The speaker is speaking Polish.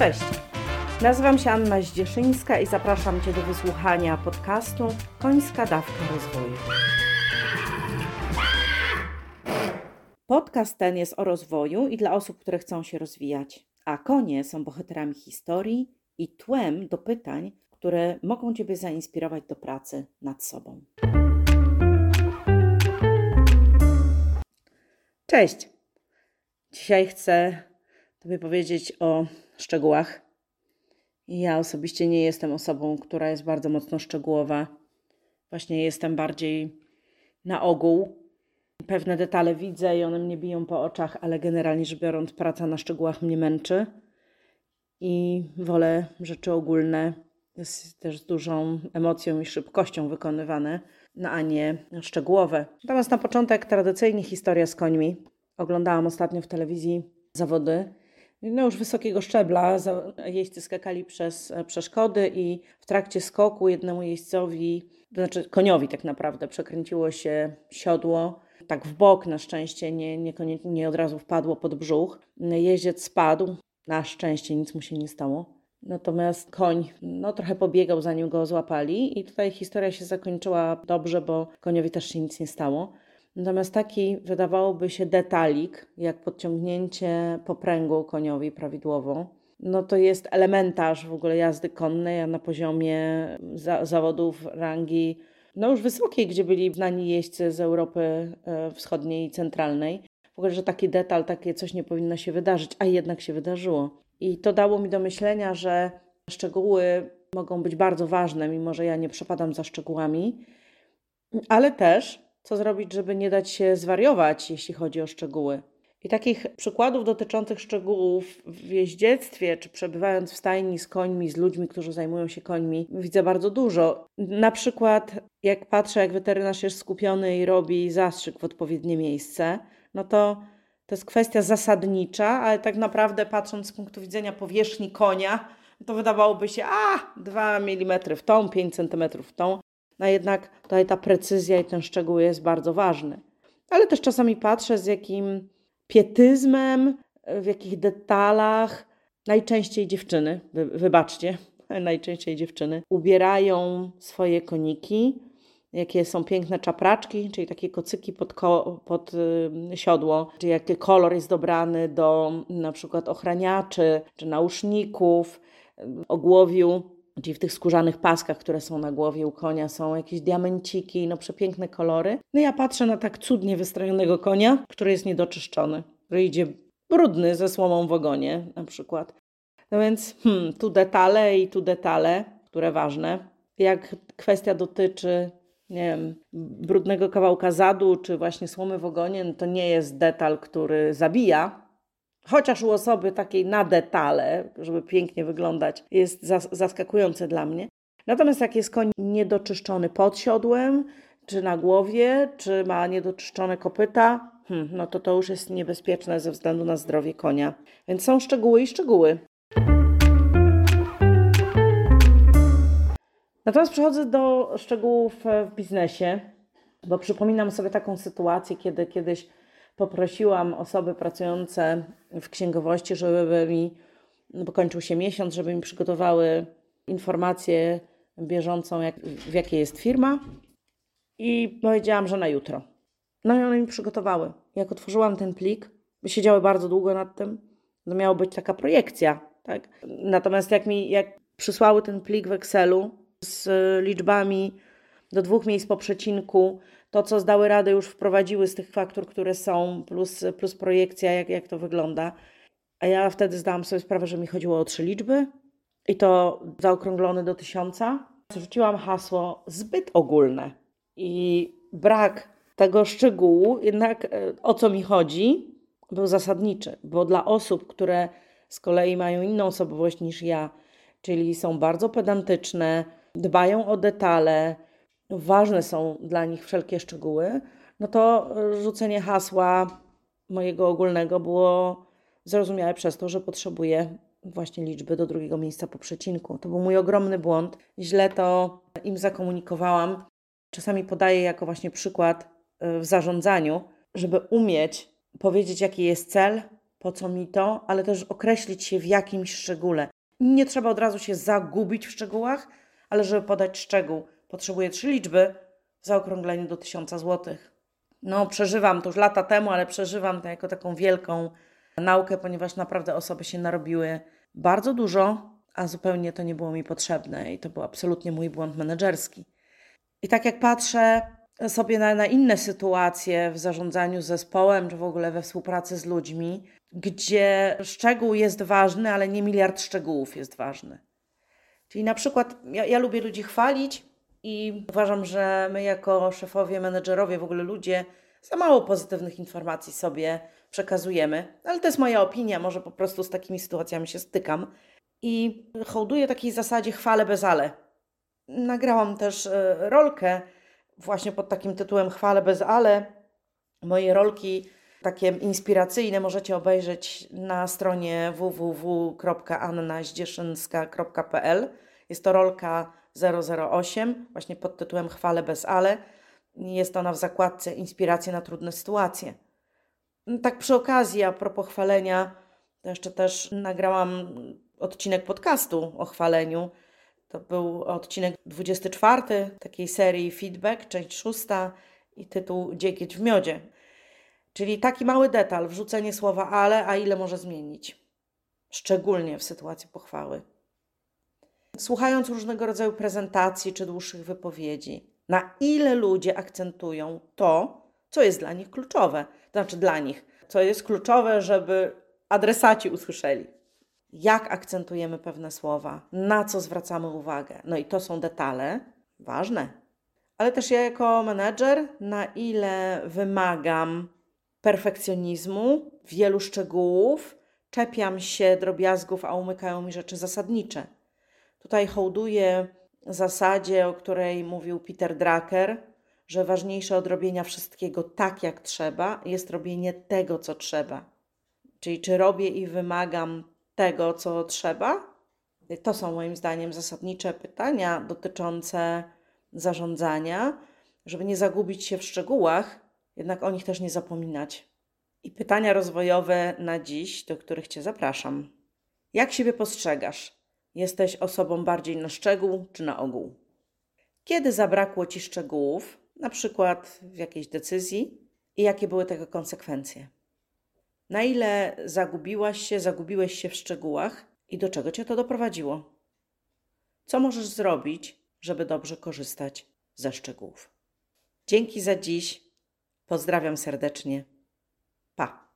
Cześć. Nazywam się Anna Zdzieszyńska i zapraszam Cię do wysłuchania podcastu Końska Dawka Rozwoju. Podcast ten jest o rozwoju i dla osób, które chcą się rozwijać, a konie są bohaterami historii i tłem do pytań, które mogą Ciebie zainspirować do pracy nad sobą. Cześć! Dzisiaj chcę Tobie powiedzieć o szczegółach. Ja osobiście nie jestem osobą, która jest bardzo mocno szczegółowa. Właśnie jestem bardziej na ogół. Pewne detale widzę i one mnie biją po oczach, ale generalnie rzecz biorąc, praca na szczegółach mnie męczy i wolę rzeczy ogólne, jest też z dużą emocją i szybkością wykonywane, no a nie szczegółowe. Natomiast na początek tradycyjnie historia z końmi. Oglądałam ostatnio w telewizji zawody no już wysokiego szczebla. Jeźdźcy skakali przez e, przeszkody i w trakcie skoku jednemu jeźdźcowi, to znaczy koniowi tak naprawdę, przekręciło się siodło. Tak w bok na szczęście, nie, nie, nie od razu wpadło pod brzuch. Jeździec spadł, na szczęście nic mu się nie stało. Natomiast koń no, trochę pobiegał, zanim go złapali, i tutaj historia się zakończyła dobrze, bo koniowi też się nic nie stało. Natomiast taki wydawałoby się detalik, jak podciągnięcie popręgu koniowi prawidłowo, no to jest elementarz w ogóle jazdy konnej, a na poziomie za zawodów rangi no już wysokiej, gdzie byli znani jeźdźcy z Europy e, Wschodniej i Centralnej. W ogóle, że taki detal, takie coś nie powinno się wydarzyć, a jednak się wydarzyło. I to dało mi do myślenia, że szczegóły mogą być bardzo ważne, mimo że ja nie przepadam za szczegółami, ale też co zrobić, żeby nie dać się zwariować, jeśli chodzi o szczegóły. I takich przykładów dotyczących szczegółów w jeździectwie, czy przebywając w stajni z końmi, z ludźmi, którzy zajmują się końmi, widzę bardzo dużo. Na przykład, jak patrzę, jak weterynarz jest skupiony i robi zastrzyk w odpowiednie miejsce, no to to jest kwestia zasadnicza, ale tak naprawdę patrząc z punktu widzenia powierzchni konia, to wydawałoby się, a 2 mm w tą, 5 cm w tą, no jednak tutaj ta precyzja i ten szczegół jest bardzo ważny. Ale też czasami patrzę z jakim pietyzmem, w jakich detalach najczęściej dziewczyny, wy, wybaczcie, najczęściej dziewczyny ubierają swoje koniki, jakie są piękne czapraczki, czyli takie kocyki pod, ko pod y, siodło, czy jaki kolor jest dobrany do na przykład ochraniaczy, czy nauszników, y, ogłowiu Czyli w tych skórzanych paskach, które są na głowie u konia, są jakieś diamenciki, no przepiękne kolory. No ja patrzę na tak cudnie wystrojonego konia, który jest niedoczyszczony, który idzie brudny ze słomą w ogonie na przykład. No więc hmm, tu detale i tu detale, które ważne. Jak kwestia dotyczy nie wiem, brudnego kawałka zadu, czy właśnie słomy w ogonie, no to nie jest detal, który zabija, chociaż u osoby takiej na detale, żeby pięknie wyglądać, jest zaskakujące dla mnie. Natomiast jak jest koń niedoczyszczony pod siodłem, czy na głowie, czy ma niedoczyszczone kopyta, hmm, no to to już jest niebezpieczne ze względu na zdrowie konia. Więc są szczegóły i szczegóły. Natomiast przechodzę do szczegółów w biznesie, bo przypominam sobie taką sytuację, kiedy kiedyś poprosiłam osoby pracujące w księgowości, żeby mi, bo kończył się miesiąc, żeby mi przygotowały informację bieżącą, jak, w jakiej jest firma. I powiedziałam, że na jutro. No i one mi przygotowały. Jak otworzyłam ten plik, siedziały bardzo długo nad tym, to miała być taka projekcja. Tak? Natomiast jak mi jak przysłały ten plik w Excelu z liczbami do dwóch miejsc po przecinku, to, co zdały radę, już wprowadziły z tych faktur, które są, plus, plus projekcja, jak, jak to wygląda. A ja wtedy zdałam sobie sprawę, że mi chodziło o trzy liczby i to zaokrąglone do tysiąca. Rzuciłam hasło zbyt ogólne i brak tego szczegółu, jednak e, o co mi chodzi, był zasadniczy, bo dla osób, które z kolei mają inną osobowość niż ja, czyli są bardzo pedantyczne, dbają o detale, ważne są dla nich wszelkie szczegóły, no to rzucenie hasła mojego ogólnego było zrozumiałe przez to, że potrzebuję właśnie liczby do drugiego miejsca po przecinku. To był mój ogromny błąd. Źle to im zakomunikowałam. Czasami podaję jako właśnie przykład e, w zarządzaniu, żeby umieć powiedzieć, jaki jest cel, po co mi to, ale też określić się w jakimś szczególe. Nie trzeba od razu się zagubić w szczegółach, ale żeby podać szczegół, potrzebuję trzy liczby w zaokrągleniu do 1000 zł. No, przeżywam to już lata temu, ale przeżywam to jako taką wielką naukę, ponieważ naprawdę osoby się narobiły bardzo dużo, a zupełnie to nie było mi potrzebne i to był absolutnie mój błąd menedżerski. I tak jak patrzę sobie na, na inne sytuacje w zarządzaniu zespołem, czy w ogóle we współpracy z ludźmi, gdzie szczegół jest ważny, ale nie miliard szczegółów jest ważny. Czyli na przykład ja, ja lubię ludzi chwalić i uważam, że my jako szefowie, menedżerowie, w ogóle ludzie za mało pozytywnych informacji sobie przekazujemy. Ale to jest moja opinia, może po prostu z takimi sytuacjami się stykam. I hołduję takiej zasadzie chwale bez ale. Nagrałam też e, rolkę właśnie pod takim tytułem Chwale bez ale. Moje rolki takie inspiracyjne możecie obejrzeć na stronie www.annaździeszynska.pl. Jest to rolka 008, właśnie pod tytułem Chwale bez ale. Jest ona w zakładce Inspiracje na trudne sytuacje. Tak przy okazji, a propos chwalenia, to jeszcze też nagrałam odcinek podcastu o chwaleniu. To był odcinek 24 takiej serii Feedback, część szósta i tytuł Dziekieć w miodzie. Czyli taki mały detal, wrzucenie słowa ale, a ile może zmienić. Szczególnie w sytuacji pochwały. Słuchając różnego rodzaju prezentacji czy dłuższych wypowiedzi, na ile ludzie akcentują to, co jest dla nich kluczowe. To znaczy dla nich, co jest kluczowe, żeby adresaci usłyszeli. Jak akcentujemy pewne słowa, na co zwracamy uwagę. No i to są detale ważne. Ale też ja jako menedżer, na ile wymagam perfekcjonizmu, wielu szczegółów, czepiam się drobiazgów, a umykają mi rzeczy zasadnicze. Tutaj hołduję zasadzie, o której mówił Peter Drucker, że ważniejsze od robienia wszystkiego tak, jak trzeba, jest robienie tego, co trzeba. Czyli czy robię i wymagam tego, co trzeba? To są moim zdaniem zasadnicze pytania dotyczące zarządzania, żeby nie zagubić się w szczegółach, jednak o nich też nie zapominać. I pytania rozwojowe na dziś, do których Cię zapraszam. Jak siebie postrzegasz? Jesteś osobą bardziej na szczegół czy na ogół? Kiedy zabrakło Ci szczegółów, na przykład w jakiejś decyzji, i jakie były tego konsekwencje? Na ile zagubiłaś się, zagubiłeś się w szczegółach i do czego Cię to doprowadziło? Co możesz zrobić, żeby dobrze korzystać ze szczegółów? Dzięki za dziś. Pozdrawiam serdecznie. Pa.